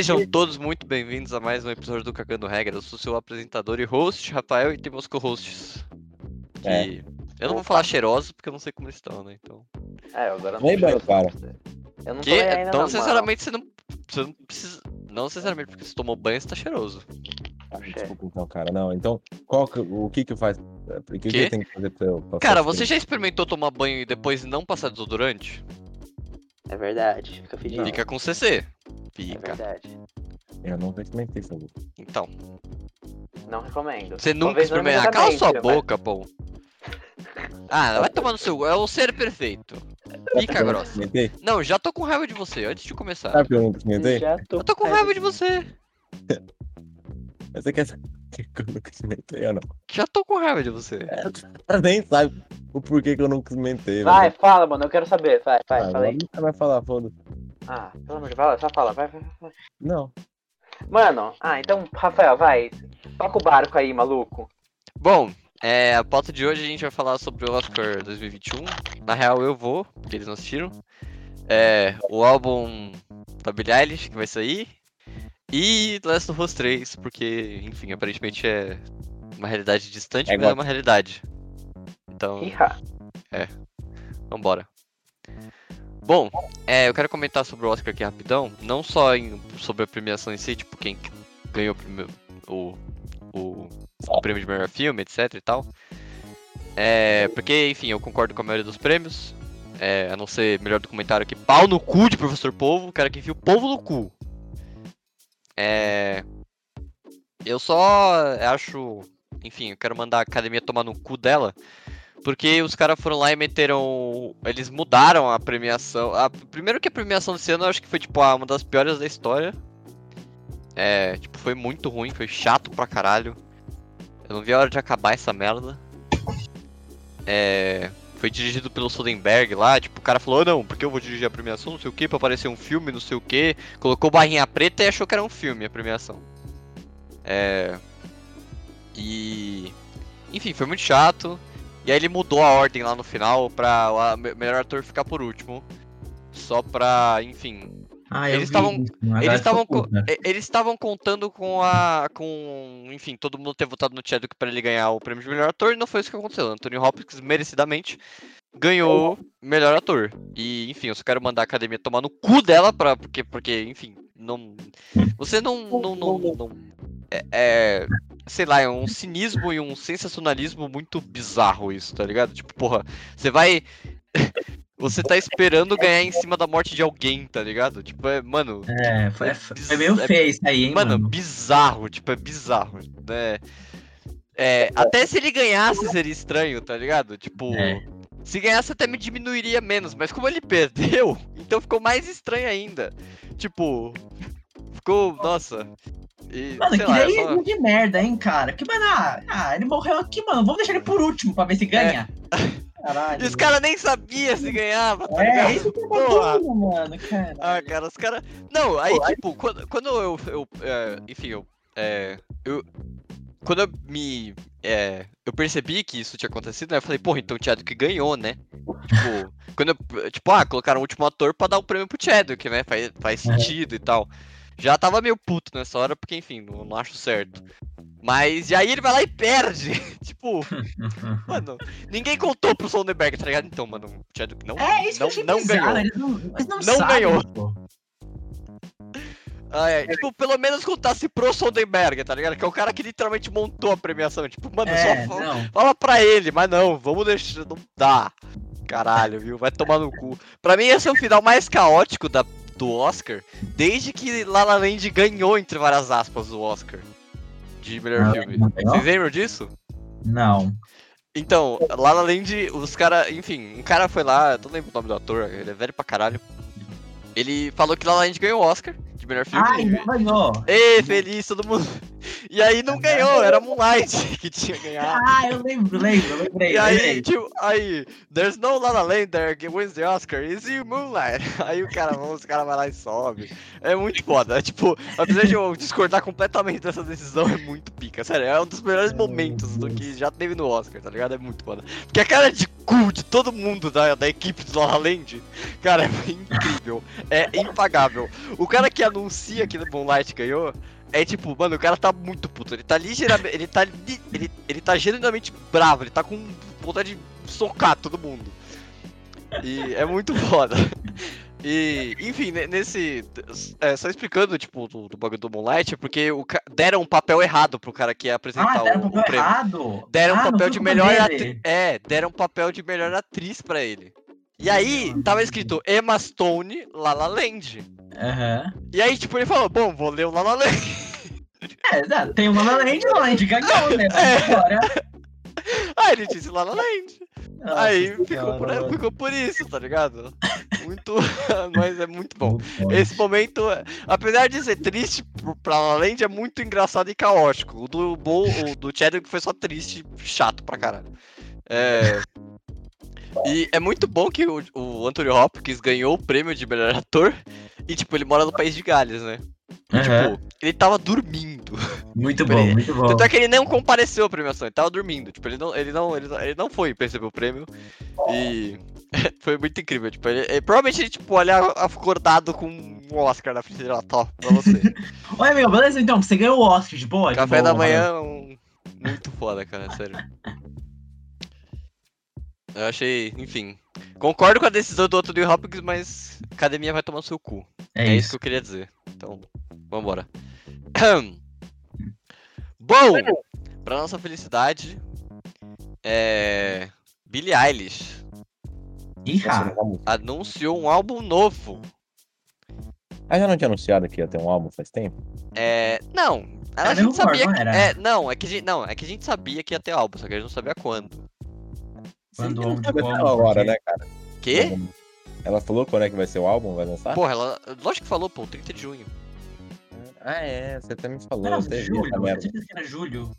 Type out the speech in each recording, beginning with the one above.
Sejam todos muito bem-vindos a mais um episódio do Cagando Regra. Eu sou seu apresentador e host, Rafael, e tem meus co-hosts. Que É. eu não vou falar cheirosos porque eu não sei como eles estão, né? Então. É, agora eu Vem, tô Banho, para. Eu não Que, não não, necessariamente você não. Você não precisa. Não necessariamente porque você tomou banho, você tá cheiroso. Ah. Desculpa então, cara. Não, então, qual que- o que que faz? O que, que Quê? eu tenho que fazer pra eu passar Cara, você já experimentou tomar banho e depois não passar desodorante? É verdade, fica fedido. Fica com CC. É Fica. verdade. Eu nunca experimentei isso. Então. Não recomendo. Você nunca não experimentou. Cala sua mas- boca, pô. Ah, vai tomar no seu. É o ser perfeito. Pica não grossa. Não, já tô com raiva de você, antes de começar. Sabe que eu nunca experimentei? Já tô, Eu tô com raiva de você. Mas você quer saber que eu nunca experimentei ou não? Já tô com raiva de você. Ela nem sabe o porquê que eu nunca experimentei. Vai, velho. fala, mano, eu quero saber. Vai, vai, Ah, fala aí. Você vai falar, foda Ah, pelo amor de Deus, só fala, vai, vai, vai. Não. Mano, ah, então, Rafael, vai. Toca o barco aí, maluco. Bom, é, a pauta de hoje a gente vai falar sobre o Oscar 2021. Na real, eu vou, porque eles não assistiram. É, o álbum da Billie Eilish, que vai sair. E Last of Us 3, porque, enfim, aparentemente é uma realidade distante, É mas é uma realidade. Então, Iha. vambora. Bom, é, eu quero comentar sobre o Oscar aqui rapidão. Não só em- sobre a premiação em si, tipo, quem ganhou o o, o, prêmio de melhor filme, etc e tal. É, porque, enfim, eu concordo com a maioria dos prêmios. É, a não ser melhor documentário que pau no cu de Professor Povo, o cara que enfia o povo no cu. É, eu só acho, enfim, eu quero mandar a academia tomar no cu dela, porque os caras foram lá e meteram. Eles mudaram a premiação. A, primeiro que a premiação desse ano eu acho que foi tipo ah, uma das piores da história. É, tipo, foi muito ruim, foi chato pra caralho. Eu não vi a hora de acabar essa merda. É. Foi dirigido pelo Soderbergh lá, tipo, o cara falou, não, porque eu vou dirigir a premiação, não sei o que, pra aparecer um filme, não sei o que. Colocou barrinha preta e achou que era um filme a premiação. É. E. Enfim, foi muito chato. E aí ele mudou a ordem lá no final pra o melhor ator ficar por último. Só pra, enfim. Ah, Eles estavam- Eles estavam eles estavam contando com a com, enfim, todo mundo ter votado no Chadwick pra ele ganhar o prêmio de melhor ator e não foi isso que aconteceu. Anthony Hopkins merecidamente ganhou melhor ator. E, enfim, eu só quero mandar a academia tomar no cu dela para porque porque, enfim, não você não não, não, não- é, é, sei lá, é um cinismo e um sensacionalismo muito bizarro isso, tá ligado? Tipo, porra, você vai você tá esperando ganhar em cima da morte de alguém, tá ligado? Tipo, é, mano, É, foi, é foi meio é- feio isso aí, hein, Mano, mano. bizarro, tipo, é bizarro. Né? É, até se ele ganhasse seria estranho, tá ligado? Tipo, É. se ganhasse até me diminuiria menos, mas como ele perdeu, então ficou mais estranho ainda. Tipo, ficou, nossa. E, Mano, que lá, é daí só- de merda, hein, cara. Que, mano, ah, ah, ele morreu aqui, mano. Vamos deixar ele por último pra ver se ganha. Caralho. E os caras nem sabiam se ganhava, tá É, ligado? isso que é Porra. bagulho, mano, cara. Ah, cara, os caras. Não, aí, tipo, quando, quando eu. eu é, enfim, eu. É, eu. Quando eu me. É, eu percebi que isso tinha acontecido, né? Eu falei, porra, então o Chadwick ganhou, né? Tipo, quando eu. Tipo, ah, colocaram o último ator pra dar o prêmio pro Chadwick, né? Faz, faz sentido e tal. Já tava meio puto nessa hora, porque, enfim, não, não acho certo. Mas, e aí ele vai lá e perde. tipo, mano, ninguém contou pro Sonderberg, tá ligado? Então, mano, o Chadwick não, É, isso não, que eu achei não bizarro. ganhou. Eles não, eles não, Não sabem, ganhou. pô. Ah, é. Tipo, pelo menos contasse pro Sonderberg, tá ligado? Que é o cara que literalmente montou a premiação. Tipo, mano, É, só fa- não. fala pra ele, mas não, vamos deixar. Não dá. Caralho, viu? Vai tomar no cu. Pra mim, esse é o final mais caótico da, do Oscar, desde que La La Land ganhou, entre várias aspas, o Oscar de melhor Ah, filme. não ganhou? Vocês lembram disso? Não. Então, La La Land, os caras, enfim, um cara foi lá, eu não lembro o nome do ator, ele é velho pra caralho. Ele falou que La La Land ganhou o Oscar de melhor filme. Ai, não ganhou. Ê, feliz, todo mundo. E aí não ganhou, era Moonlight que tinha ganhado. Ah, eu lembro, lembro, lembrei. E aí, lembrei. tipo, aí, there's no La La Land there que wins the Oscar, is you Moonlight. Aí o cara, os cara vai lá e sobe. É muito foda. É, tipo, apesar de eu discordar completamente dessa decisão, é muito pica. Sério, é um dos melhores momentos do que já teve no Oscar, tá ligado? É muito foda. Porque a cara de cu de todo mundo da, da equipe do La La Land, cara, é incrível. É impagável. O cara que anuncia que Moonlight ganhou. É tipo, mano, o cara tá muito puto. Ele tá ligeiramente. Ele tá. li- Ele, ele tá genuinamente bravo. Ele tá com vontade de socar todo mundo. E é muito foda. E, enfim, ne- nesse. É, só explicando, tipo, do, do bagulho do Moonlight, é porque o, deram um papel errado pro cara que ia apresentar Ah, deram o, um o papel prêmio. errado. Deram ah, um papel de melhor atriz. É, deram um papel de melhor atriz pra ele. E aí, tava escrito Emma Stone, La La Land. Aham. E aí, tipo, ele falou, bom, vou ler o La La Land. É, tem uma La La Land, La La Land né? É. Aí ele disse La La Land. Nossa aí ficou por, ficou por isso, tá ligado? Muito. Mas é muito bom. Esse momento, apesar de ser triste pra La Land, é muito engraçado e caótico. O do, Bo, o do Chadwick foi só triste, chato pra caralho. É. E é muito bom que o, o Anthony Hopkins ganhou o prêmio de melhor ator. E, tipo, ele mora no país de Gales, né? Aham. Tipo, ele tava dormindo. Muito bom, muito bom. Tanto é que ele não compareceu à premiação, ele tava dormindo. Tipo, ele não, ele não, ele não, ele não foi perceber o prêmio. E foi muito incrível. Tipo, ele, ele- provavelmente ele, tipo, olha acordado com um Oscar na frente dele, ó, tó, pra você. Oi, amigo, beleza? Então, você ganhou o Oscar de boa? de Café boa, da manhã, um... muito foda, cara, sério. Eu achei, enfim. Concordo com a decisão do Anthony Hopkins, mas academia vai tomar no seu cu. É, É, isso isso. que eu queria dizer. Então, vambora. Bom, pra nossa felicidade, é. Billie Eilish Ih, Vamos- anunciou um álbum novo. Ah, já não tinha anunciado que ia ter um álbum faz tempo? É. Não, a Era gente sabia não que. era? É, não, é que a gente, não, é que a gente sabia que ia ter álbum, só que a gente não sabia quando. Quando, até agora, né, cara? Quê? Ela falou quando é que vai ser o álbum, vai lançar? Porra, ela. Lógico que falou, pô, 30 de junho. Ah, é, você até me falou. Não, você viu julho, certeza que era julho.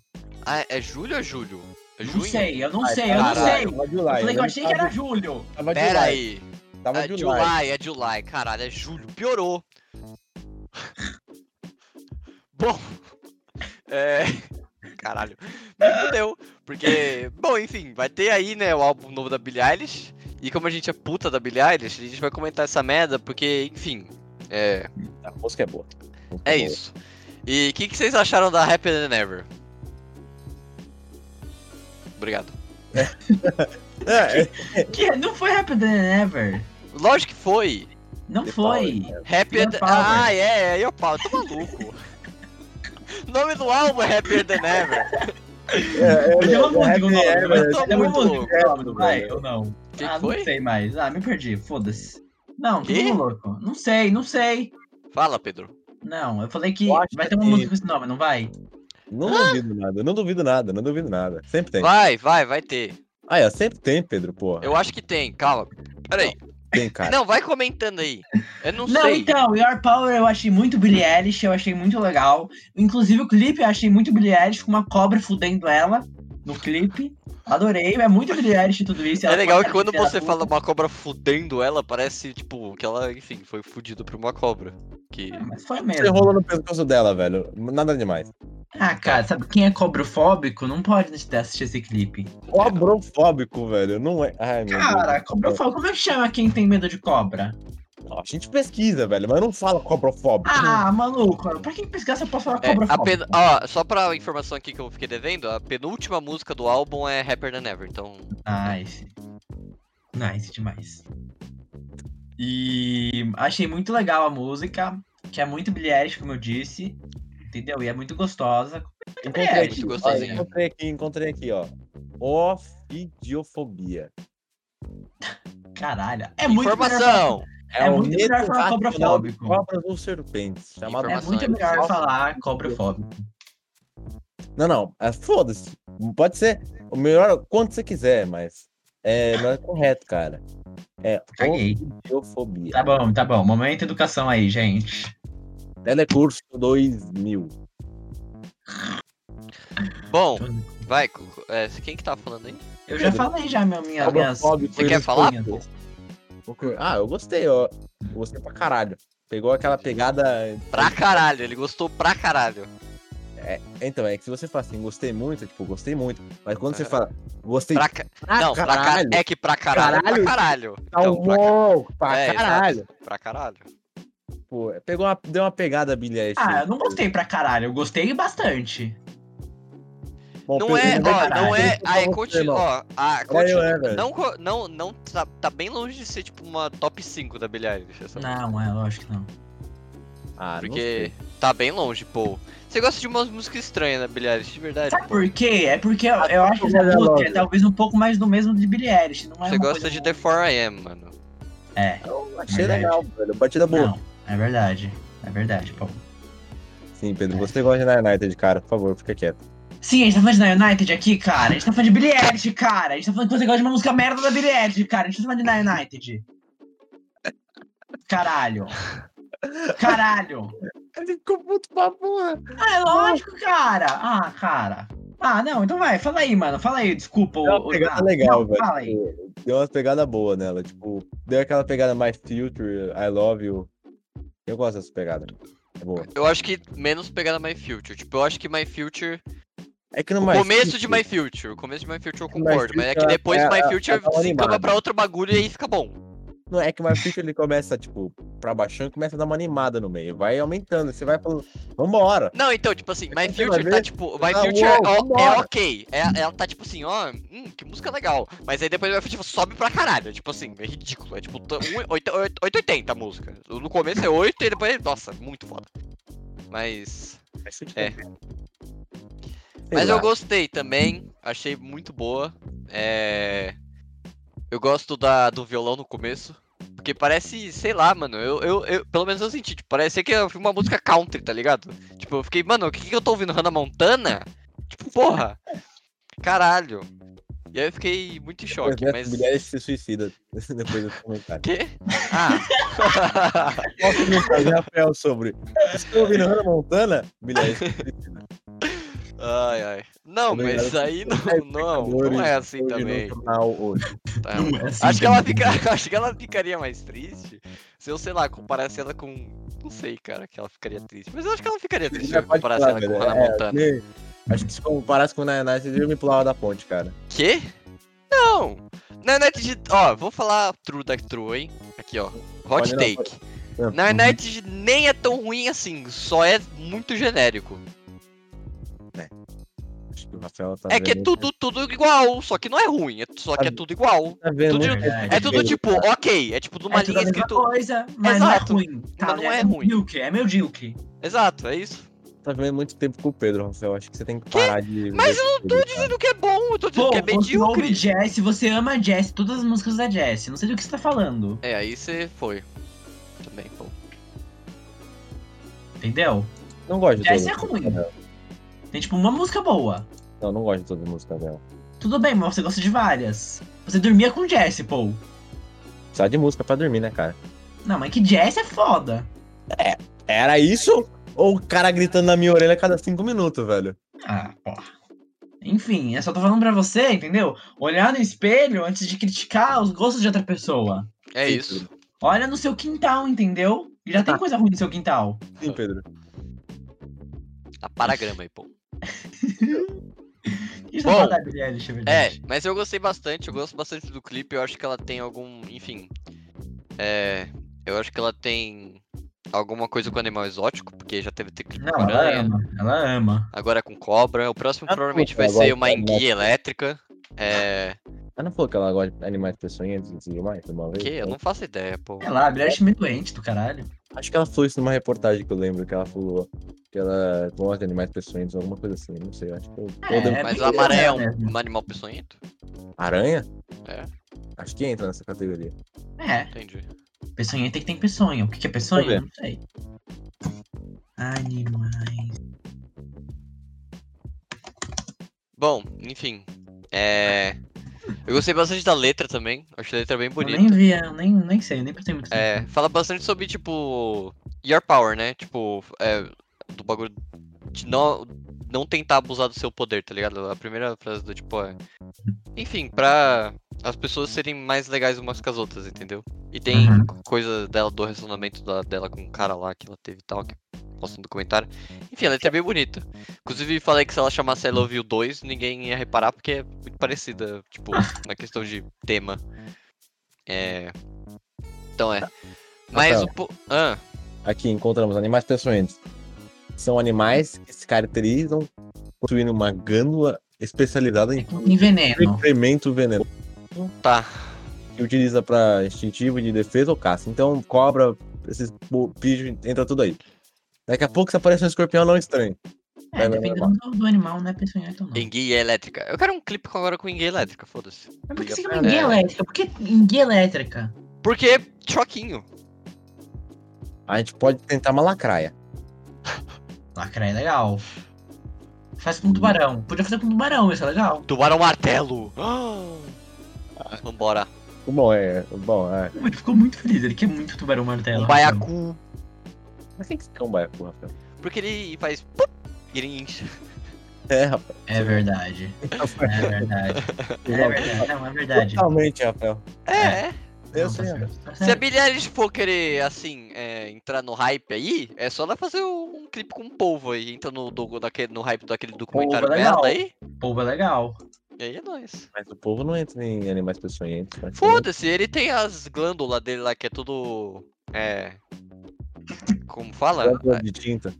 Ah, é julho ou é julho? É Não junho? sei, eu não Ai, sei, eu não caralho, sei. Eu falei que eu achei que era julho. Tava Pera July, aí. Tava É July. July, é July, caralho, é julho. Piorou. Bom. É. Caralho. Me fudeu. Porque. Bom, enfim, vai ter aí, né, o álbum novo da Billie Eilish. E como a gente é puta da Billie Eilish, a gente vai comentar essa merda, porque, enfim. É. A música é boa. A música É boa. isso. E o que, que vocês acharam da Happier Than Ever? Obrigado. É, é, Que não foi Happy Than Ever. Lógico que foi. Não The foi. Happier Your Than... Power. Ah, é, é, eu pau, tô maluco. o nome do álbum é Happier Than Ever. É, Mas é uma música o nome, é, mas eu tô é muito música o nome, louco. vai, ou não? Que ah, que foi? não sei mais. Ah, me perdi, foda-se. Não, Quê? tudo louco. Não sei, não sei. Fala, Pedro. Não, eu falei que Eu vai ter uma que- música com esse nome, não vai? Não duvido nada, não duvido nada, não duvido nada. Sempre tem. Vai, vai, vai ter. Ah, é, sempre tem, Pedro, porra. Eu acho que tem, calma. Peraí. Tem, cara. Não, vai comentando aí. Eu não, Não, sei. então, Your Power eu achei muito Billie Eilish, eu achei muito legal. Inclusive o clipe eu achei muito Billie Eilish, com uma cobra fudendo ela no clipe. Adorei, é muito Billie Eilish tudo isso. É legal que quando você fala da uma cobra fudendo ela, parece, tipo, que ela, enfim, foi fudida por uma cobra. Que. puta. Mas foi Você mesmo. rolou no pescoço dela, velho. Nada demais. Ah, cara, sabe quem é cobrofóbico? Não pode assistir esse clipe. Cobrofóbico, velho. Não é. Ai, meu Cara, Deus. cobrofóbico, como é que chama quem tem medo de cobra? A gente pesquisa, velho, mas não fala cobrofóbico. Ah, maluco, pra quem pesquisar você pode falar É, cobrofóbico? pen... Ó, só pra informação aqui que eu fiquei devendo, a penúltima música do álbum é Happier Than Ever, então. Nice. Nice demais. E achei muito legal a música, que é muito Billie Eilish, como eu disse. Entendeu? E é muito gostosa. Encontrei É, aqui, muito ó, gostosinho. encontrei aqui, encontrei aqui, ó. Ofidiofobia. Caralho. É muito melhor Informação! É o muito melhor falar cobrofóbico. Cobras ou serpentes. Chamado É Informação, muito melhor informação. falar cobrofóbico. Não, não. É, Foda-se. Pode ser o melhor quanto você quiser, mas é, não é correto, cara. É Caguei. ofidiofobia. Tá bom, tá bom. Momento educação aí, gente. Telecurso 2000. Bom, vai, é, quem que tá falando aí? Eu já falei já, meu, minha, minhas... Homofóbico, Você quer falar, pô? Ah, eu gostei, ó. Gostei pra caralho. Pegou aquela pegada. Pra caralho, ele gostou pra caralho. Então, é que se você fala assim, gostei muito, tipo, gostei muito. Mas quando você É. fala, gostei Pra ca... pra Não, pra caralho, caralho. É que pra caralho, é Caralho. pra caralho. tá Então, um pra, ca- pra É, exato. caralho. pra caralho. Pô, pegou uma, deu uma pegada Billie Eilish. Ah, eu não gostei pra caralho, eu gostei bastante. Bom, Não é, ó, não é. Aí continua, ó. Ah, É, continua. é, velho. não, não, não tá, tá bem longe de ser tipo uma top 5 da Billie Eilish. Não, é, lógico que não. Ah, não Porque sei. tá bem longe, pô. Você gosta de umas músicas estranhas da Billie Eilish, de verdade. Sabe por quê? É porque eu, eu acho que essa música é talvez um pouco mais do mesmo de Billie Eilish. Não é Você gosta de The 4am, mano. É, Eu achei Verdade. legal, velho. Batida boa. não, é verdade. É verdade, pô. Sim, Pedro, você gosta de Nine United, cara, por favor, fica quieto. Sim, a gente tá falando de Na United aqui, cara. A gente tá falando de Billie Eilish, cara. A gente tá falando que você gosta de uma música merda da Billie Eilish, cara. A gente tá falando de Na United. Caralho. Caralho. Ele ficou puto pra porra. Ah, é lógico, cara. Ah, cara. Ah, não, então vai, fala aí, mano. Fala aí, desculpa. Deu uma pegada ah, legal, não, velho. Fala aí. Tipo, Deu uma pegada boa nela, tipo, deu aquela pegada mais future, I love you. Eu gosto dessa pegada. É boa. Eu acho que menos pegada My Future. Tipo, eu acho que My Future. É que no O mais começo de future- My Future. O começo de My Future eu My concordo. Mas é que Future, depois é- My é- Future é tão desencama animado. pra outro bagulho e aí fica bom. Não, é que o Future ele começa, tipo, pra baixando e começa a dar uma animada no meio. Vai aumentando, você vai falando, vambora. Não, então, tipo assim, My Future tá tipo. My Ah, Future uou, é, é ok. É, ela tá tipo assim, ó, hum, que música legal. Mas aí depois My Future sobe pra caralho. é Tipo assim, é ridículo. É tipo t- um- oito- oito- 880 a música. No começo é 8 e depois, nossa, muito foda. Mas. É. Mas eu gostei também, achei muito boa. É... Eu gosto da, do violão no começo. Porque parece, sei lá, mano, eu, eu, eu- pelo menos eu senti, tipo, parecia que eu vi uma música country, tá ligado? Tipo, eu fiquei, mano, o que, que eu tô ouvindo? Hannah Montana? Tipo, porra, caralho. E aí eu fiquei muito em choque, mas... Mulheres se suicida depois do comentário. Quê? Ah, Posso me fazer Rafael sobre. Estou ouvindo Hannah Montana? Mulheres se suicida. Ai, ai. Não, mas Obrigado. aí não, não, não é assim também. tá? Não é assim Acho que, ela fica, acho que ela ficaria mais triste se eu, sei lá, comparasse ela com. Não sei, cara, que ela ficaria triste. Mas eu acho que ela ficaria triste se eu comparasse falar, ela com. Hannah É, Montana. me- Acho que se comparasse com o Nine Nights, eu me pulava da ponte, cara. Quê? Não! Na Night de. Ó, vou falar true da true, hein? Aqui, ó. Hot Pode não, take. Na Night nem é tão ruim assim, só é muito genérico. Acho que o Rafael tá é que é tudo, tudo igual, só que não é ruim, é só que é tudo igual. Tá vendo tudo- muito É É tudo tipo, ok, é tipo numa é tudo a linha escrito. coisa, mas Exato, não é ruim. Tá, mas não é é ruim. Medíocre, é medíocre. Exato, é isso. Tá vendo muito tempo com o Pedro, Rafael. Acho que você tem que parar de. Mas eu não tô Dizendo que é bom, eu tô dizendo Pô, que é você ouve medíocre. Jess, você ama Jess, todas as músicas da Jess. Não sei do que você tá falando, É, aí você foi. Também, pô. entendeu? Não gosto de Jess todas é ruim. Tem tipo uma música boa. Não, não gosto de todas as músicas dela. Tudo bem, mas você gosta de várias. Você dormia com Jess, pô. Precisa de música pra dormir, né, cara? Não, mas que Jess é foda. Era isso? Ou o cara gritando na minha orelha a cada cinco minutos, velho? Ah, porra. Enfim, eu só tô falando pra você, entendeu? Olhar no espelho antes de criticar os gostos de outra pessoa. É isso. Olha no seu quintal, entendeu? Já tem coisa ruim no seu quintal. Sim, Pedro. A paragrama aí, pô. Isso Bom, é da Billie Eilish, é É, verdade. mas eu gostei bastante, eu gosto bastante do clipe, eu acho que ela tem algum. Enfim. É. Eu acho que ela tem alguma coisa com animal exótico, porque já teve ter clipe Não, com ela aranha, ama, ela ama. agora é com cobra. O próximo Ah, provavelmente vai ser uma enguia elétrica. É. Ela não falou que ela gosta de animais peçonhentos e tudo mais? Uma vez? Que? Eu não faço ideia, pô. É lá, a Eilish é meio doente do caralho. Acho que ela falou isso numa reportagem que eu lembro, que ela falou que ela gosta de animais peçonhentos, alguma coisa assim, não sei. Acho que eu É, dando- Mas bem a maré é um, um animal peçonhento? Aranha? É. Acho que entra nessa categoria. É, Entendi. peçonha tem que ter peçonha. O que que é peçonha? Não sei. Animais. Bom, enfim. É. Eu gostei bastante da letra também. Achei a letra bem Eu bonita. nem vi, eu nem, nem sei, eu nem prestei muito É, fala bastante sobre, tipo, Your Power, né? Tipo, é, do bagulho de não, não tentar abusar do seu poder, tá ligado? A primeira frase do tipo é. Enfim, pra as pessoas serem mais legais umas com as outras, entendeu? E tem Uhum. coisa dela, do relacionamento da- dela com o cara lá que ela teve e tal, que posta no documentário. Enfim, a letra é bem bonita. Inclusive, falei que se ela chamasse I Love You 2, ninguém ia reparar, porque é muito parecida, tipo, na questão de tema. É. Então é. Mas Rafael. o. po- Ah, Aqui encontramos animais peçonhentos. São animais que se caracterizam possuindo uma gândula especializada em Em veneno. incremento veneno, tá. que utiliza para instintivo de defesa ou caça. Então, cobra, esses bichos, entra tudo aí. Daqui a pouco, se aparece um escorpião, não estranho. É, Vai, vai, dependendo do, do animal, não é peçonhento não. Enguia elétrica. Eu quero um clipe agora com enguia elétrica, foda-se. Mas por que você É. quer uma guia elétrica? Por que em guia elétrica? Porque choquinho. A gente pode tentar uma lacraia. Lacra é legal. Faz com tubarão. Podia fazer com tubarão, isso é legal. Tubarão martelo. Vambora. Bom, é. Bom, é. Ele ficou muito feliz, ele quer muito tubarão martelo. Um baiacu. Mas quem que você quer um baiacu, Rafael? Porque ele faz. pup, E ele enche. É, Rafael. É verdade. É verdade. É verdade. Não, é verdade. Totalmente, Rafael. É, é. Eu Não, sei, tá certo, tá Se a. Billie Eilish for querer, assim, é, entrar no hype aí, é só ela fazer um clipe com o povo aí. Entra no, do, daquele, no hype daquele documentário é legal. merda aí. Povo é legal. E aí é nóis. Mas o povo não entra em animais peçonhentos. Foda-se, ele tem as glândulas dele lá que é tudo. É. Como fala? De tinta.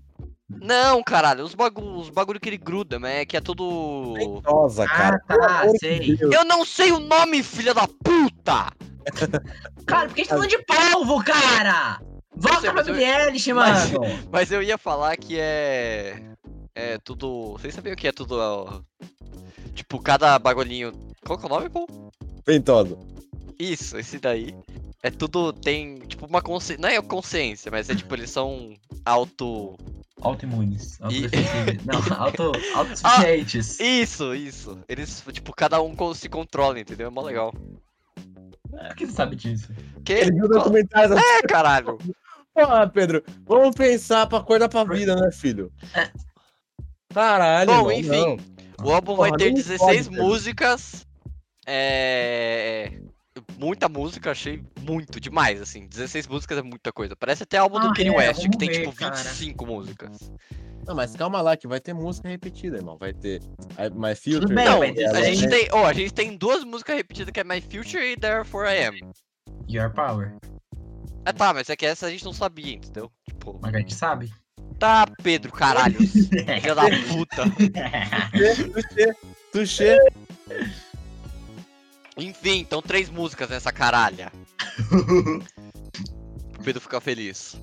Não, caralho, os bagulho, os bagulho que ele gruda, mas é que é tudo. Nossa, cara. Ah, tá, de sei. Eu não sei o nome, filha da puta! Cara, por que a gente tá falando de polvo, cara? Volta sei, pra eu- Billie Eilish, mas- mano. Mas eu ia falar que é. É tudo. Vocês sabiam o que é tudo. ó, Tipo, cada bagulhinho. Qual que é o nome, pô? Ventosa. Isso, esse daí. É tudo. Tem, tipo, uma consciência. Não é consciência, mas é tipo, eles são auto. Autoimunes. E- Autodefensivos. Não, auto, autossuficientes. Isso, isso. Eles, tipo, cada um se controla, entendeu? É mó legal. Por que você sabe disso? Que? Ele viu o Qual- documentário. É, caralho. Porra, Pedro, vamos pensar pra acordar pra vida, né, filho? Caralho, Bom, enfim. não. O álbum Porra, vai ter nem 16 pode, Pedro. músicas. É. Muita música, achei muito, demais, assim. 16 músicas é muita coisa. Parece até álbum do Ah, Kanye é, West, que tem ver, tipo cara. 25 músicas. Não, mas calma lá, que vai ter música repetida, irmão. Vai ter My Future. bem, Não, ter a gente tem. Ó, a gente tem duas músicas repetidas que é My Future e Therefore I Am. Your Power. Ah tá, mas é que essa a gente não sabia, entendeu? Tipo, Mas a gente sabe. tá, Pedro, caralho. Filha da puta. Tuxê, tuxê. Enfim, então três músicas nessa caralha. Pro Pedro ficar feliz.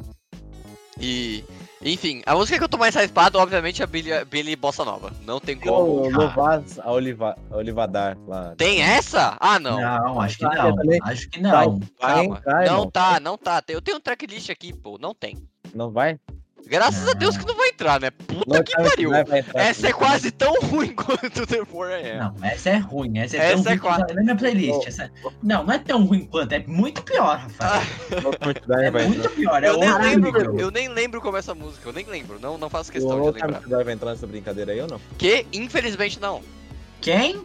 E. Enfim, a música que eu tô mais hypado, obviamente, é a Billy, Billy Bossa Nova. Não tem como. O Lovaz, a Oliva, a Olivadar lá. Tem essa? Ah, não. Não, acho que não. Acho que não. Vai Calma. não irmão. tá, não tá. Eu tenho um tracklist aqui, pô. Não tem. Não vai? Graças a Deus que não vai entrar, né? Puta Não que pariu. Essa é quase tão ruim quanto The 4AM. Não, essa é ruim. Essa é Essa tão é ruim que quatro. tá na minha playlist. Essa... Não, não é tão ruim quanto. É muito pior, Rafael. Die é muito pior. É eu, nem lembro, eu nem lembro como é essa música. Eu nem lembro. Não, não faço questão O de lembrar. to Die vai entrar nessa brincadeira aí ou não? Que, infelizmente, não. Quem?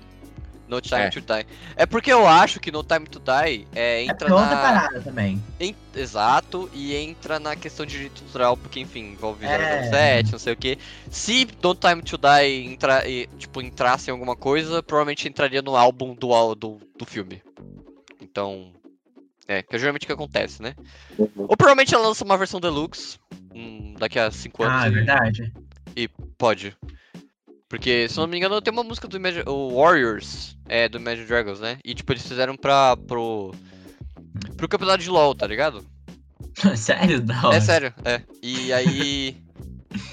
No Time É. to Die. É porque eu acho que No Time to Die é, É entra é na. parada também. em- exato, e entra na questão de direito autoral, porque enfim, envolve É. 007, não sei o que. Se No Time to Die entra, e, tipo, entrasse em alguma coisa, provavelmente entraria no álbum do, do, do filme. Então. É, que é geralmente o que acontece, né? Ou provavelmente ela lança uma versão deluxe hum, daqui a 5 anos. Ah, é e- verdade. Pode. Porque, se não me engano, tem uma música do Imagine, o Warriors, é, do Imagine Dragons, né? E, tipo, eles fizeram pra, pro, pro campeonato de LoL, tá ligado? Sério? Da hora. É sério, é. E aí...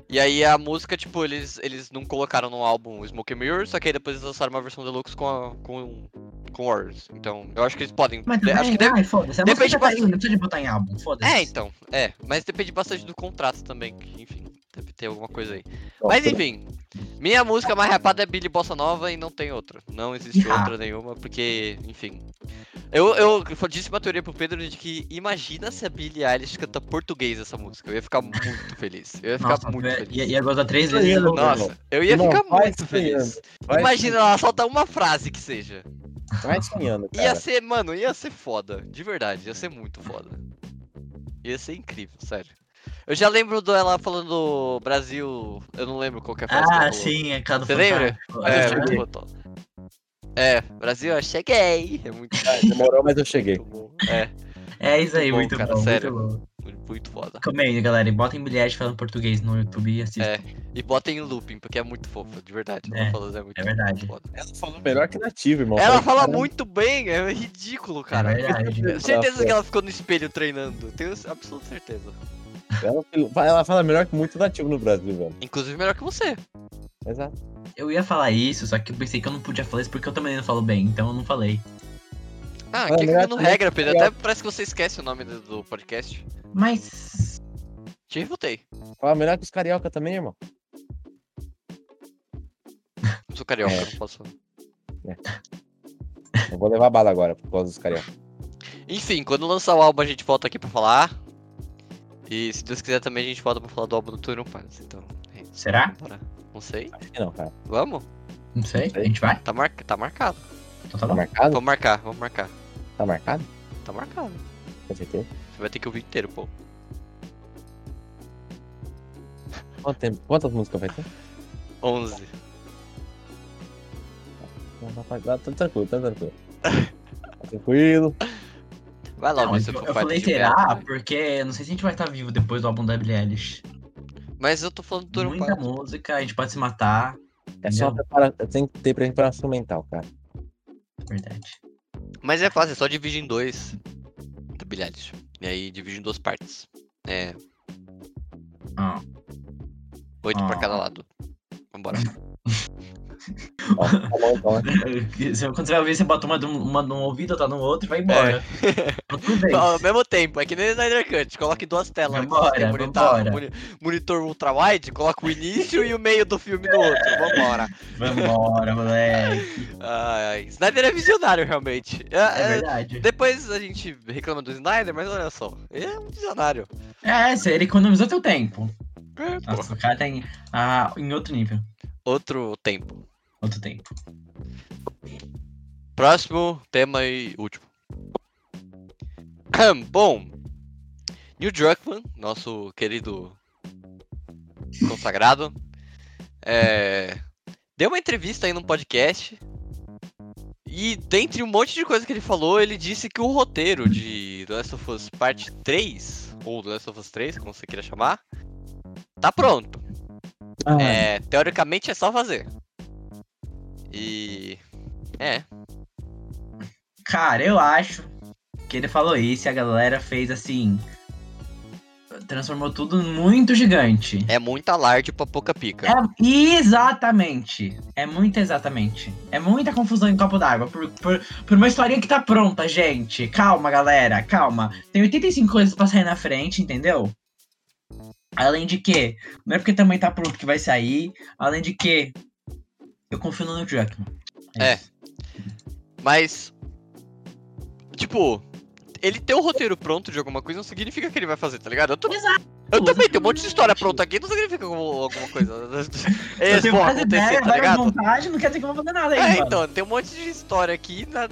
e aí a música, tipo, eles, eles não colocaram no álbum Smoke and Mirror, só que aí depois eles lançaram uma versão deluxe com, a, com, com Warriors. Então, eu acho que eles podem... Mas de- também, acho que deve... ai, foda-se. A depende música já tá aí, bastante- não precisa de botar em álbum, foda-se. É, então, é. Mas depende bastante do contrato também, que, enfim, deve ter alguma coisa aí. Mas enfim, minha música mais rapada é Billy Bossa Nova e não tem outra. Não existe Ah. outra nenhuma, porque, enfim. Eu, eu disse uma teoria pro Pedro de que imagina se a Billie Eilish canta português essa música. Eu ia ficar muito feliz. Eu ia ficar Nossa, muito ia, feliz. ia, ia gozar três vezes. Ia, no- Nossa, eu ia Não, ficar muito feliz. Imagina ela solta uma frase que seja. Vai sonhando, Ia cara. ser, mano, ia ser foda. De verdade, ia ser muito foda. Ia ser incrível, sério. Eu já lembro dela falando Brasil. Eu não lembro qual que é a frase Ah, sim, é cada Você lembra? É, Eu muito bom. É, Brasil, eu cheguei. É muito, Ah, Demorou, mas eu cheguei. bom. É, É isso aí, Muito bom, muito cara, bom. sério. Muito bom. Muito, muito foda. Comendo, galera. E botem bilhete falando português no YouTube e assistam. É, e botem em looping, porque é muito fofo, de verdade. Ela É, falando é muito é verdade. foda. Ela falou melhor que nativo, irmão. Ela fala caramba, muito bem, é ridículo, cara. É verdade. Certeza que ela ficou no espelho treinando. Tenho absoluta certeza. Ela, ela fala melhor que muito nativo no Brasil, velho. Inclusive melhor que você. Exato. Eu ia falar isso, só que eu pensei que eu não podia falar isso porque eu também não falo bem, então eu não falei. Ah, melhor não que regra, Pedro. Até parece que você esquece o nome do, do podcast. Mas. Te refutei. Fala melhor que os carioca também, irmão. Eu sou carioca, É. não posso. Eu vou levar bala agora por causa dos carioca. Enfim, quando lançar o álbum a gente volta aqui pra falar. E se Deus quiser também a gente volta pra falar do álbum do Túnel Paz. Então, é. Será? Bora. Não sei. Acho que não, cara. Vamos? Não sei. Não sei. A gente vai? Tá, mar... tá marcado. Então tá Tá marcado? Vamos marcar, vamos marcar. Tá marcado? Tá marcado. Com certeza. Você vai ter que ouvir inteiro, pô. Quanto tempo? Quantas músicas vai ter? 11. Não, tá, tá, tá tranquilo, tá tranquilo. Tá tranquilo. Vai lá, Não, eu, eu falei será, merda. porque não sei se a gente vai estar vivo depois do álbum da Billie Eilish. Mas eu tô falando do Muita Paz. música, a gente pode se matar. É só entendeu? prepara... tem que ter preparação instrumental, cara. Verdade. Mas é fácil, é só dividir em dois. Billie Eilish. E aí divide em duas partes. É, Ah, oito pra Ah. cada lado. Vambora. Tá então? Se- Quando você vai ouvir, você bota uma, um- uma num ouvido, outra no outro e vai embora. Tudo bem. Ao mesmo tempo, é que nem Snyder Cut, coloque duas telas. Vambora, ter monitor, vambora. moni- monitor ultra-wide, coloca o início e o meio do filme no outro. Vambora. Vambora, moleque. Ai, Snyder é visionário, realmente. É- É é- verdade. depois a gente reclama do Snyder, mas olha só, ele é um visionário. É, ele economizou teu tempo. É. Nossa, o cara tá em, ah, em outro nível. Outro tempo. Outro tempo. Próximo tema e último. Bom, Neil Druckmann, nosso querido consagrado, é, deu uma entrevista aí num podcast e dentre um monte de coisa que ele falou, ele disse que o roteiro de The Last of Us Parte 3, ou The Last of Us 3, como você queira chamar, tá pronto. Ah, É, teoricamente é só fazer. E... É, Cara, eu acho que ele falou isso e a galera fez assim. Transformou tudo muito gigante. É muito alarde pra pouca pica. É, exatamente. É muito exatamente. É muita confusão em copo d'água. Por, por, por uma historinha que tá pronta, gente. Calma, galera, calma. Tem 85 coisas pra sair na frente, entendeu? Além de que, não é porque também tá pronto que vai sair. Além de que, eu confio no Neil Druckmann. É. isso. Mas. Tipo, ele ter o roteiro pronto de alguma coisa não significa que ele vai fazer, tá ligado? Eu, tô- Exato, eu também tenho um monte de história pronta aqui, não significa algum- alguma coisa. Eu Eles tenho vão várias ideias, tá ligado? não quer dizer que eu vou fazer nada aí, É, mano. então, tem um monte de história aqui, na-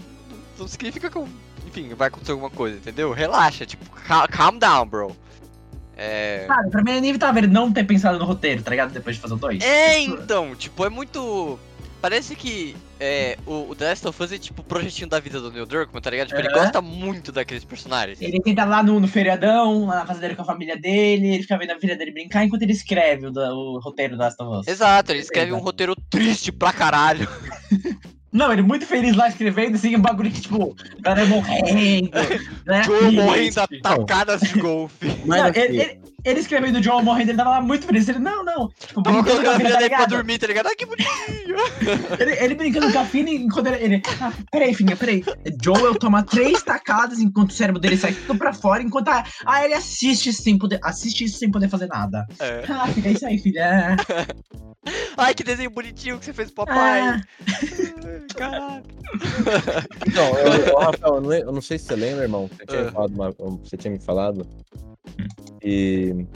não significa que, eu- enfim, vai acontecer alguma coisa, entendeu? Relaxa, tipo, ca- calm down, bro. É. Cara, pra mim é inevitável ele não ter pensado no roteiro, tá ligado? Depois de fazer o 2. É, então, tipo, é muito. Parece que é, o, o The Last of Us é tipo o projetinho da vida do Neil Druckmann, tá ligado? Tipo, ele Aham. gosta muito daqueles personagens. Ele tenta lá no, no feriadão, lá na casa dele com a família dele, ele fica vendo a filha dele brincar enquanto ele escreve o, o roteiro da Last of Us. Exato, ele escreve um Exato. roteiro triste pra caralho. Não, ele muito feliz lá escrevendo, assim, um bagulho que, tipo, a galera morrendo. galera Joe morrendo a tacadas de golfe. mas Não, assim, ele, ele, ele escrevendo o John morrendo, ele tava lá muito feliz. Ele, não, não. Tipo, colocando com a filha filha, tá dele pra dormir, tá ligado? Ai, que bonitinho. Ele, ele brincando com a Fini enquanto ele. ele ah, peraí, filhinha, peraí. Joel toma três tacadas enquanto o cérebro dele sai tudo pra fora, enquanto a, ah, ele assiste sem poder. Assiste isso sem poder fazer nada. É. Ah, filha, é isso aí, filha. Ai, que desenho bonitinho que você fez pro papai. Ah, Caralho. Então, eu, ô, Rafael, eu não, eu sei se você lembra, irmão. Você tinha, falado uma- você tinha me falado. E.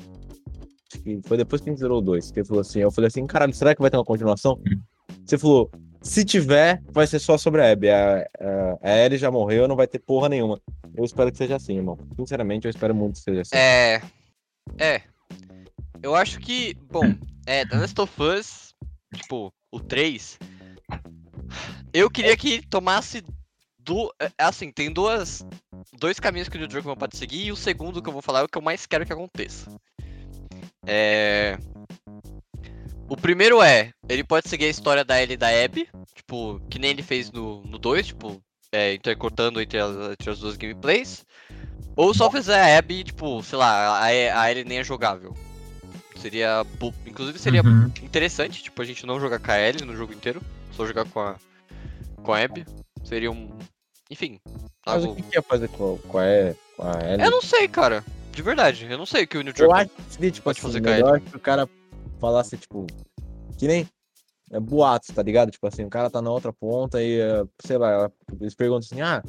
Foi depois que a gente zerou o 2. Que ele falou assim. Eu falei assim, caralho, será que vai ter uma continuação? Você falou, se tiver, vai ser só sobre a Abby. A, a, a Ellie já morreu, não vai ter porra nenhuma. Eu espero que seja assim, irmão. Sinceramente, eu espero muito que seja assim. É. É. Eu acho que, bom, é, The Last of Us, tipo, o 3. Eu queria que tomasse do. é, Assim, tem duas. Dois caminhos que o New Druckmann pode seguir, e o segundo que eu vou falar é o que eu mais quero que aconteça. É. O primeiro é, ele pode seguir a história da Ellie e da Abby, tipo, que nem ele fez no 2, tipo, é, intercortando entre as, entre as duas gameplays. Ou só fizer a Abby, tipo, sei lá, a, a Ellie nem é jogável. Seria. Inclusive seria uhum. interessante, tipo, a gente não jogar com a Ellie no jogo inteiro, só jogar com a. com a Abby. Seria um. Enfim. Mas algo- o que, que ia fazer com, com a, com a Ellie? Eu não sei, cara. De verdade, eu não sei o que o New Eu Druckmann. acho que seria, tipo Pode assim, fazer com a melhor que o cara falasse, tipo, que nem é, boatos, tá ligado? Tipo assim, o cara tá na outra ponta e, eh, sei lá, eles perguntam assim, ah,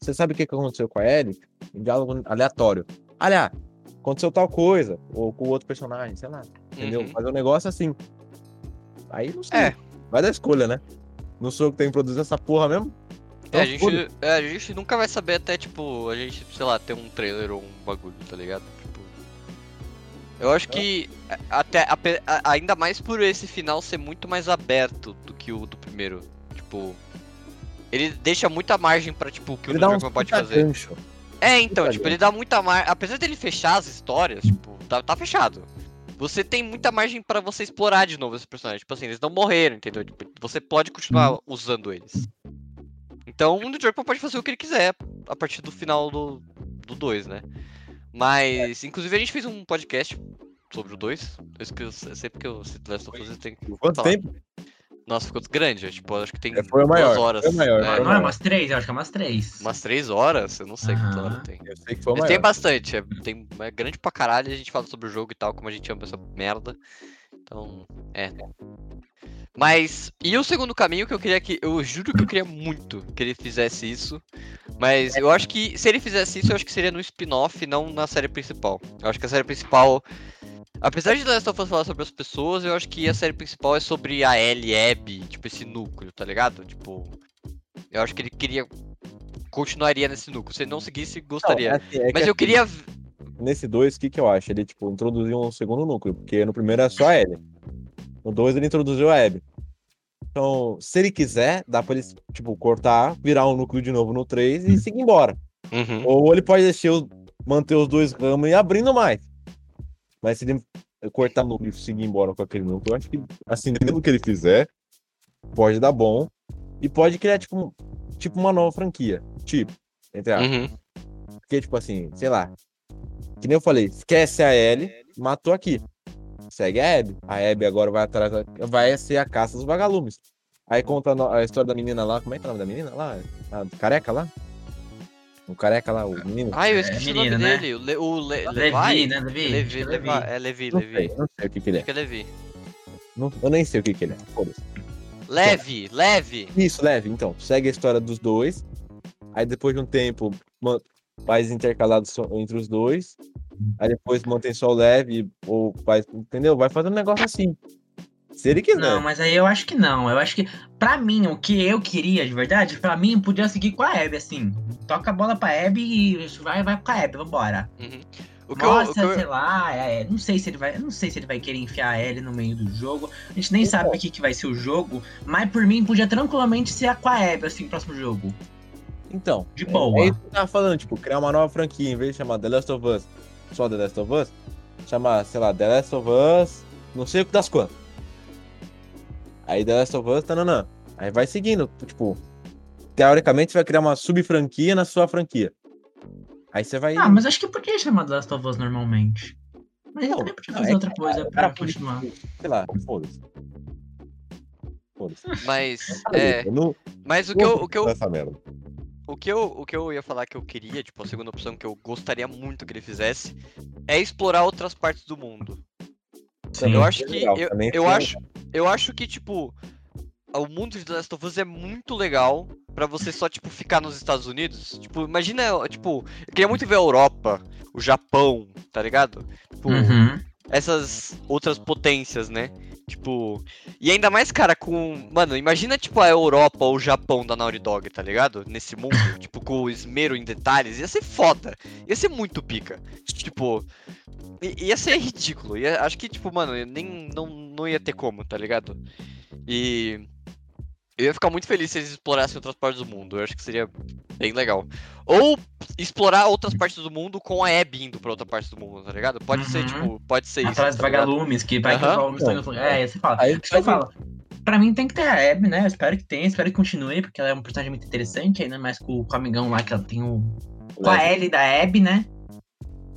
você sabe o que, que aconteceu com a Ellie? Um diálogo aleatório. Aliás, aconteceu tal coisa, ou com o outro personagem, sei lá, entendeu? Uhum. Fazer um negócio assim. Aí não sei. É. Vai dar escolha, né? Não sou eu que tenho que produzir essa porra mesmo? É, a Então, gente, é, a gente nunca vai saber até, tipo, a gente, sei lá, ter um trailer ou um bagulho, tá ligado? Tipo. Eu acho que a- até ape- a- ainda mais por esse final ser muito mais aberto do que o do primeiro. Tipo. Ele deixa muita margem pra, tipo, o que Ele o um New pode fazer. gancho. É, então, Puta tipo, gancho. ele dá muita margem. Apesar dele fechar as histórias, tipo, tá, tá fechado. Você tem muita margem pra você explorar de novo esses personagens. Tipo assim, eles não morreram, entendeu? Tipo, você pode continuar usando eles. Então o New Druckmann pode fazer o que ele quiser a partir do final do 2, né? Mas, inclusive, a gente fez um podcast sobre o 2. Eu esqueço, sempre que eu cito Last of Us, eu tenho que Quanto falar. tempo? Nossa, ficou grande. Tipo, acho que tem É, foi o duas maior, horas. foi o maior, É, foi o Não, é umas três? Eu acho que é umas três. umas três horas? Eu não sei quantas Aham. horas tem. Eu sei que foi Mas maior. tem bastante, é, tem, é grande pra caralho, a gente fala sobre o jogo e tal, como a gente ama essa merda. Então, é. Mas, e o segundo caminho que eu queria que. Eu juro que eu queria muito que ele fizesse isso. Mas eu acho que se ele fizesse isso, eu acho que seria no spin-off, não na série principal. Eu acho que a série principal. Apesar de The Last of Us falar sobre as pessoas, eu acho que a série principal é sobre a Ellie e Abby, tipo, esse núcleo, tá ligado? Tipo. Eu acho que ele queria. Continuaria nesse núcleo. Se ele não seguisse, Não, gostaria. é assim, é que Mas eu assim, queria. Nesse 2, o que, que eu acho? Ele, tipo, introduziu um segundo núcleo, porque no primeiro é só a Ellie. No 2 ele introduziu a Abby. Então, se ele quiser, dá pra ele, tipo, cortar, virar um núcleo de novo no 3 e seguir embora. Uhum. Ou ele pode deixar os, manter os dois ramos e ir abrindo mais. Mas se ele cortar o núcleo e seguir embora com aquele núcleo, eu acho que, assim, dependendo do que ele fizer, pode dar bom. E pode criar, tipo, tipo uma nova franquia. Tipo, entre aspas. Uhum. Porque, tipo assim, sei lá. Que nem eu falei, esquece a Ellie, matou aqui. Segue a Abby. A Abby agora vai atrás, da- vai ser a caça dos vagalumes. Aí conta a história da menina lá, como é que é o nome da menina lá? A careca lá? O careca lá, o menino? Ah, eu É, esqueci menino, o nome né? dele. O, Le, o Le, Levi, Levi? né, Levi? Acho Levi, é Levi, é Levi, não Levi. sei, não sei o que, que ele é. Acho que é Levi. Não- eu nem sei o que, que ele é. Foda-se. Leve, leve. Isso, leve. Então, segue a história dos dois. Aí depois de um tempo, faz intercalado só entre os dois. Aí depois mantém só o leve, ou faz. Entendeu? Vai fazendo um negócio assim. Se ele quiser. Não, mas aí eu acho que não. Eu acho que, pra mim, o que eu queria de verdade, pra mim, podia seguir com a Abby, assim. Toca a bola pra Abby e vai, vai com a Abby, vambora. Uhum. O que eu, o que eu- sei lá, é, não sei se ele vai. Não sei se ele vai querer enfiar a Ellie no meio do jogo. A gente nem sabe o que, que vai ser o jogo, mas por mim podia tranquilamente ser a com a Abby, assim, próximo jogo. Então. De é- boa. É, isso que eu tava falando, tipo, criar uma nova franquia, em vez de chamar The Last of Us, só The Last of Us, chamar, sei lá, The Last of Us, não sei o que das quantas. Aí The Last of Us, tananã. Aí vai seguindo, tipo, teoricamente você vai criar uma sub-franquia na sua franquia. Aí você vai. Ah, mas acho que podia chamar The Last of Us normalmente. Mas ele Não, também podia não, fazer é outra que, coisa cara, o pra cara continuar. Sei lá, foda-se. Foda-se. Mas, é, não, mas o que eu, o que eu, essa merda. O que eu, o que eu ia falar que eu queria, tipo, a segunda opção que eu gostaria muito que ele fizesse, é explorar outras partes do mundo. Sim. Eu acho que, legal, eu, eu acho, eu acho que, tipo, o mundo de The Last of Us é muito legal pra você só, tipo, ficar nos Estados Unidos. Tipo, imagina, tipo, eu queria muito ver a Europa, o Japão, tá ligado? Tipo, Uhum. Essas outras potências, né? Tipo, e ainda mais, cara, com. Mano, imagina, tipo, a Europa ou o Japão da Naughty Dog, tá ligado? Nesse mundo, tipo, com o esmero em detalhes. Ia ser foda. Ia ser muito pica. Tipo. Ia ser ridículo. Ia, acho que, tipo, mano, nem não, não ia ter como, tá ligado? E. Eu ia ficar muito feliz se eles explorassem outras partes do mundo. Eu acho que seria bem legal. Ou explorar outras partes do mundo com a Abby indo pra outra parte do mundo, tá ligado? Pode ser, Uhum. tipo, pode ser isso. Atrás dos tá vagalumes, que vai que os vagalumes estão em outro lugar. É, você fala. Aí eu vai- falo. Pra mim tem que ter a Abby, né? Eu espero que tenha, espero que continue, porque ela é um personagem muito interessante, ainda mais com, com o amigão lá que ela tem o. Com a Ellie da Abby, né?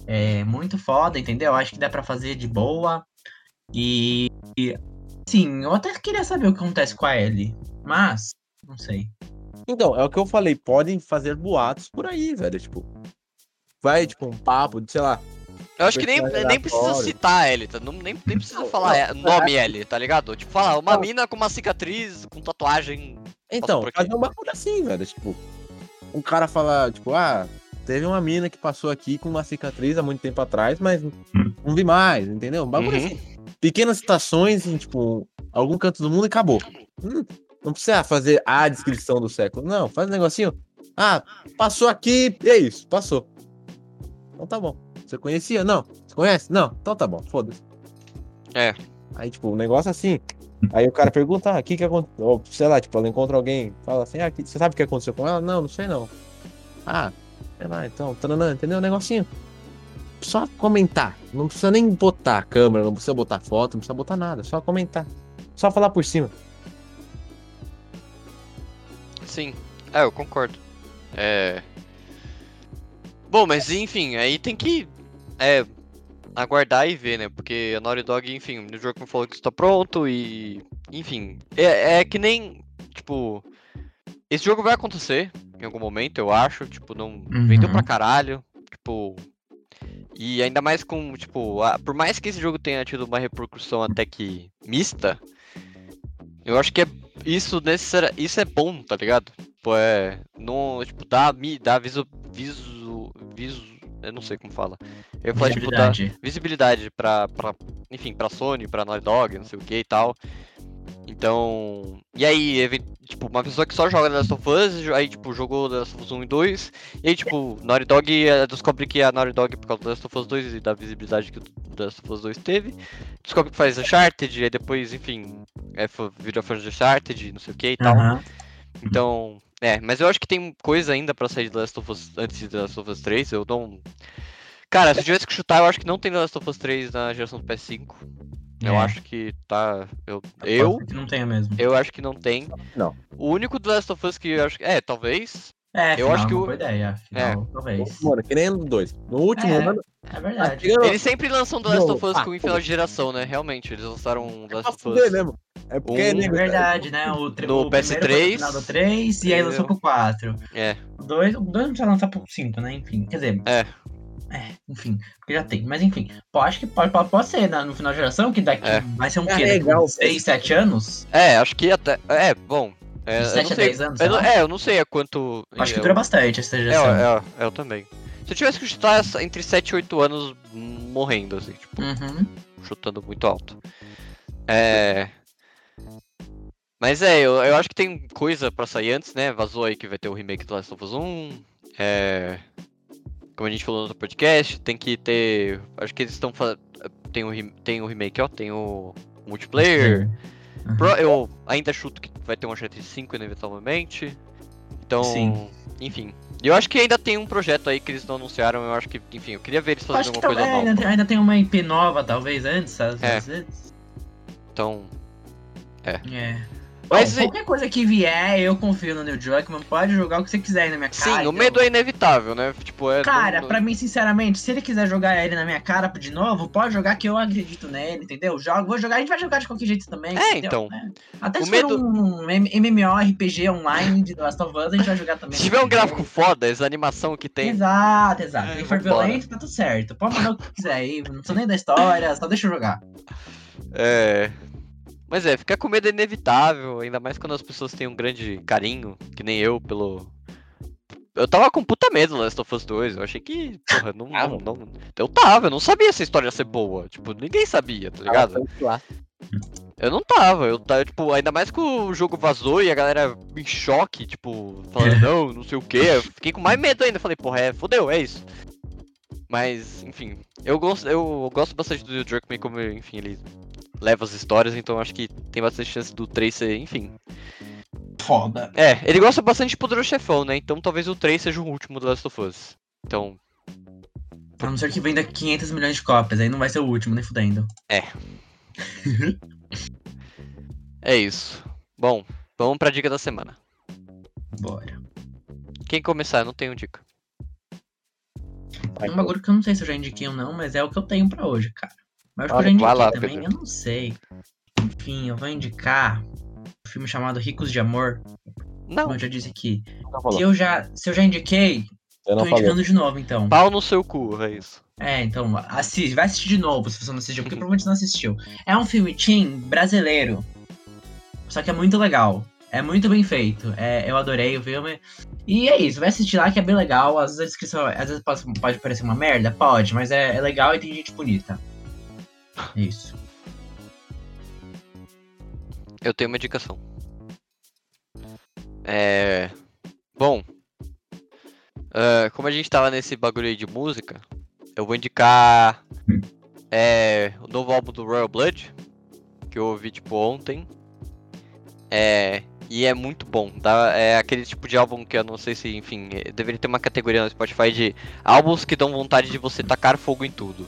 É muito foda, entendeu? Acho que dá pra fazer de boa. E. e, Sim, eu até queria saber o que acontece com a Ellie. Mas, não sei. Então, é o que eu falei, podem fazer boatos por aí, velho. Tipo, vai, tipo, um papo de, sei lá. Eu acho que nem, nem precisa citar a Ellie, tá? Não, nem, nem precisa falar é, não, nome Ellie, tá ligado? Tipo, falar uma Não. mina com uma cicatriz, com tatuagem. Então, fazer um bagulho assim, velho. Tipo, um cara fala, tipo, ah, teve uma mina que passou aqui com uma cicatriz há muito tempo atrás, mas não vi mais, entendeu? Um bagulho Uhum. assim. Pequenas citações em, tipo, algum canto do mundo e acabou. Hum, não precisa fazer a descrição do século. Não, faz um negocinho. Ah, passou aqui, e é isso, passou. Então tá bom. Você conhecia? Não. Você conhece? Não. Então tá bom, foda-se. É. Aí, tipo, um negócio assim. Aí o cara pergunta, ah, o que que aconteceu? Ou, sei lá, tipo, ela encontra alguém, fala assim, ah, que- você sabe o que aconteceu com ela? Não, não sei não. Ah, sei lá, então, tananã, entendeu? Um negocinho. Só comentar. Não precisa nem botar a câmera, não precisa botar foto, não precisa botar nada. Só comentar. Só falar por cima. Sim. É, eu concordo. É. Bom, mas enfim, aí tem que. É. Aguardar e ver, né? Porque a Naughty Dog, enfim, o jogo me falou que está pronto e. Enfim. É, é que nem. Tipo. Esse jogo vai acontecer em algum momento, eu acho. Tipo, não. Uhum. Vendeu pra caralho. Tipo. E ainda mais com, tipo, a- por mais que esse jogo tenha tido uma repercussão até que mista, eu acho que é isso necessário, isso é bom, tá ligado? Tipo, é, não, tipo, dá, mi- dá visu, visu, visu, eu não sei como fala. Eu falar, tipo, dá visibilidade pra, pra, enfim, pra Sony, pra Naughty Dog, não sei o que e tal. Então, e aí, tipo, uma pessoa que só joga The Last of Us, aí, tipo, jogou The Last of Us 1 e 2, e aí, tipo, Naughty Dog eh, descobre que é a Naughty Dog, por causa do The Last of Us 2 e da visibilidade que o The Last of Us 2 teve, descobre que faz Uncharted, aí depois, enfim, é, vira fã de Uncharted, não sei o que e tal. Aham. Então, é, mas eu acho que tem coisa ainda pra sair de The Last of Us antes de The Last of Us 3, eu não... Cara, se eu tivesse que chutar, eu acho que não tem The Last of Us 3 na geração do PS5. Eu É. acho que tá... Eu, eu, ser que não tenha mesmo. eu acho que não tem. Não. O único The Last of Us que eu acho que... É, talvez. É, Eu final acho é que uma o- boa ideia. Final, talvez. Mano, que nem no 2. No último É. ano. É verdade. chegando- Eles sempre lançam The Last of Us ah, com em final de geração, né? Realmente, eles lançaram The É Last of Us. mesmo. É porque Um- é É nego- verdade, né? O, tri- No o primeiro foi PS3, final do 3 e aí lançou pro 4. É. O 2, o 2 não precisa lançar pro 5, né? Enfim, quer dizer. É. É, enfim, porque já tem. Mas enfim, pô, acho que pode, pode, pode ser né, no final da geração, que daqui É. vai ser um É quê? legal. Daqui 6, 7 anos? É, acho que até... É, bom... É, De eu 7 não a sei, 10 anos, eu não-. É, eu não sei a quanto... Acho que eu- dura bastante essa É, geração. é, é, eu também. Se eu tivesse que chutar entre 7 e 8 anos morrendo, assim, tipo, Uhum. chutando muito alto. É. Mas é, eu, eu acho que tem coisa pra sair antes, né? Vazou aí que vai ter o remake do Last of Us 1. É. Como a gente falou no outro podcast, tem que ter. Acho que eles estão fazendo. Tem o, tem o remake, ó, tem o multiplayer. Uhum. Pro- eu ainda chuto que vai ter um Uncharted 5 inevitavelmente. Então, Sim. enfim. Eu acho que ainda tem um projeto aí que eles não anunciaram. Eu acho que, enfim, eu queria ver eles fazendo que alguma coisa nova. ainda, tem- ainda tem uma IP nova, talvez, antes, às É. vezes. Então, É. Mas Bom, qualquer coisa que vier, eu confio no Neil Druckmann. Pode jogar o que você quiser aí na minha cara. sim, o então- medo é inevitável, né? Tipo, é. Cara, não- pra mim, sinceramente, se ele quiser jogar ele na minha cara de novo, pode jogar que eu acredito nele, entendeu? Jogo, vou jogar, a gente vai jogar de qualquer jeito também. É, entendeu? então. É. Até O se medo- for um MMORPG online de The Last of Us, a gente vai jogar também. Se tiver um gráfico foda, essa animação que tem. Exato, exato. É, Se for vambora. violento, tá tudo certo. Pode mandar o que quiser aí, não sou nem da história, só deixa eu jogar. É. Mas é, ficar com medo é inevitável, ainda mais quando as pessoas têm um grande carinho, que nem eu, pelo. Eu tava com puta medo do Last of Us 2. Eu achei que. Porra, não, Ah, não, não- Eu tava, eu não sabia se a história ia ser boa. Tipo, ninguém sabia, tá ligado? Eu não tava, eu tava, tipo, ainda mais que o jogo vazou e a galera em choque, tipo, falando, não, não sei o que. Eu fiquei com mais medo ainda. Falei, porra, é, fodeu, é isso. Mas, enfim, eu gosto, eu gosto bastante do Druckmann, como, enfim, ele leva as histórias, então acho que tem bastante chance do 3 ser, enfim. Foda. É, ele gosta bastante de Poderoso Chefão, né? Então talvez o 3 seja o último do Last of Us. Então, A não ser que venda 500 milhões de cópias, aí não vai ser o último, nem fudendo. é isso. Bom, vamos pra dica da semana. Bora. Quem começar? Eu não tenho dica. Um bagulho que eu não sei se eu já indiquei ou não, mas é o que eu tenho pra hoje, cara. Mas acho que eu Vai lá, também, Pedro. eu não sei. Enfim, eu vou indicar um filme chamado Ricos de Amor, Não, como eu já disse aqui. Se eu já, se eu já indiquei, Eu não tô indicando de novo, então. pau no seu cu, é isso. É, então, assiste, vai assistir de novo se você não assistiu, porque provavelmente não assistiu. É um filme teen brasileiro. Só que é muito legal. É muito bem feito. É, eu adorei o filme. E é isso, vai assistir lá que é bem legal. Às vezes a descrição, às vezes pode, pode parecer uma merda, pode, mas é, é legal e tem gente bonita. É isso. Eu tenho uma indicação. É. Bom. ah, como a gente tava nesse bagulho aí de música, eu vou indicar. É. O novo álbum do Royal Blood. Que eu ouvi tipo ontem. É. E é muito bom. Dá, é aquele tipo de álbum que eu não sei se, enfim, eh, deveria ter uma categoria no Spotify de álbuns que dão vontade de você tacar fogo em tudo.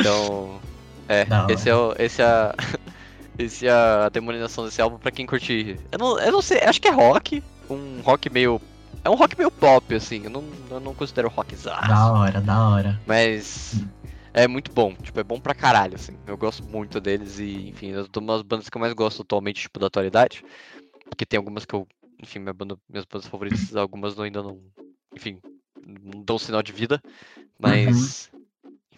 Então. É, hora. esse é o. Esse é a. Esse é a demonização desse álbum pra quem curte. Eu não, eu não sei, acho que é rock. Um rock meio. É um rock meio pop, assim. Eu não, eu não considero rock Da hora, da hora. Mas. É muito bom, tipo, é bom pra caralho, assim. Eu gosto muito deles e, enfim, eu tô umas bandas que eu mais gosto atualmente, tipo, da atualidade. Porque tem algumas que eu. Enfim, minha banda, minhas bandas favoritas, algumas não, ainda não. Enfim, não dão sinal de vida. Mas.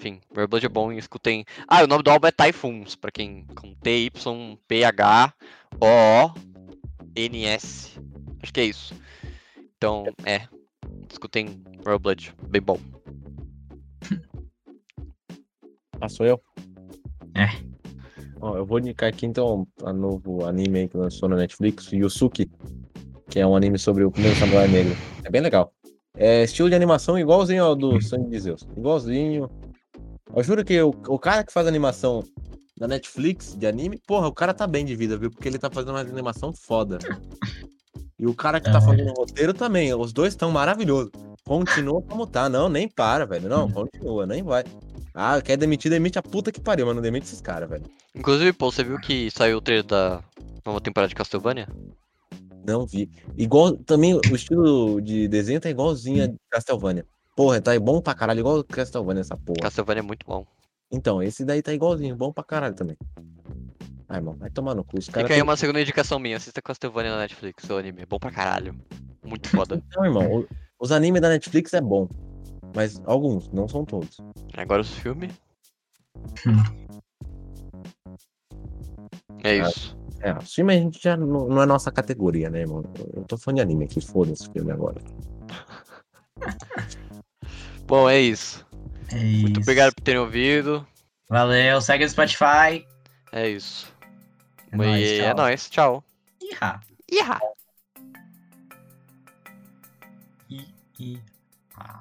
Enfim, Blood é bom e escutem. Ah, o nome do álbum é Typhoons, pra quem. Com T-Y-P-H-O-O-N-S. Acho que é isso. Então, é. Escutem Blood, bem bom. Ah, sou eu? É. Ó, eu vou indicar aqui então a novo anime aí que lançou na Netflix, Yusuke, que é um anime sobre o primeiro samurai negro. É bem legal. É estilo de animação igualzinho ao do Sangue de Zeus. Igualzinho. Eu juro que o, o cara que faz animação da Netflix de anime, porra, o cara tá bem de vida, viu? Porque ele tá fazendo uma animação foda. E o cara que tá É. fazendo o roteiro também. Os dois estão maravilhosos. Continua como tá. Não, nem para, velho. Não, continua, nem vai. Ah, quer demitir, demite a puta que pariu, mas não demite esses caras, velho. Inclusive, pô, você viu que saiu o trailer da nova temporada de Castlevania? Não vi. Igual, também o estilo de desenho tá igualzinho a Castlevania. Porra, tá bom pra caralho, igual Castlevania essa porra. Castlevania é muito bom. Então, esse daí tá igualzinho, bom pra caralho também. Ai, irmão, vai tomar no cu. Os Fica aí têm- uma segunda indicação minha, assista Castlevania na Netflix, seu anime. É bom pra caralho. Muito foda. Não, irmão, o- os animes da Netflix é bom. Mas alguns, não são todos. Agora os filmes. É isso. É, o filme a gente já não, não é nossa categoria, né, irmão? Eu tô falando de anime aqui, foda-se o filme agora. Bom, é isso. É Muito isso. obrigado por terem ouvido. Valeu, segue no Spotify. É isso. É e nóis, é tchau. nóis. Tchau. Iha. Iha. I, I, ah.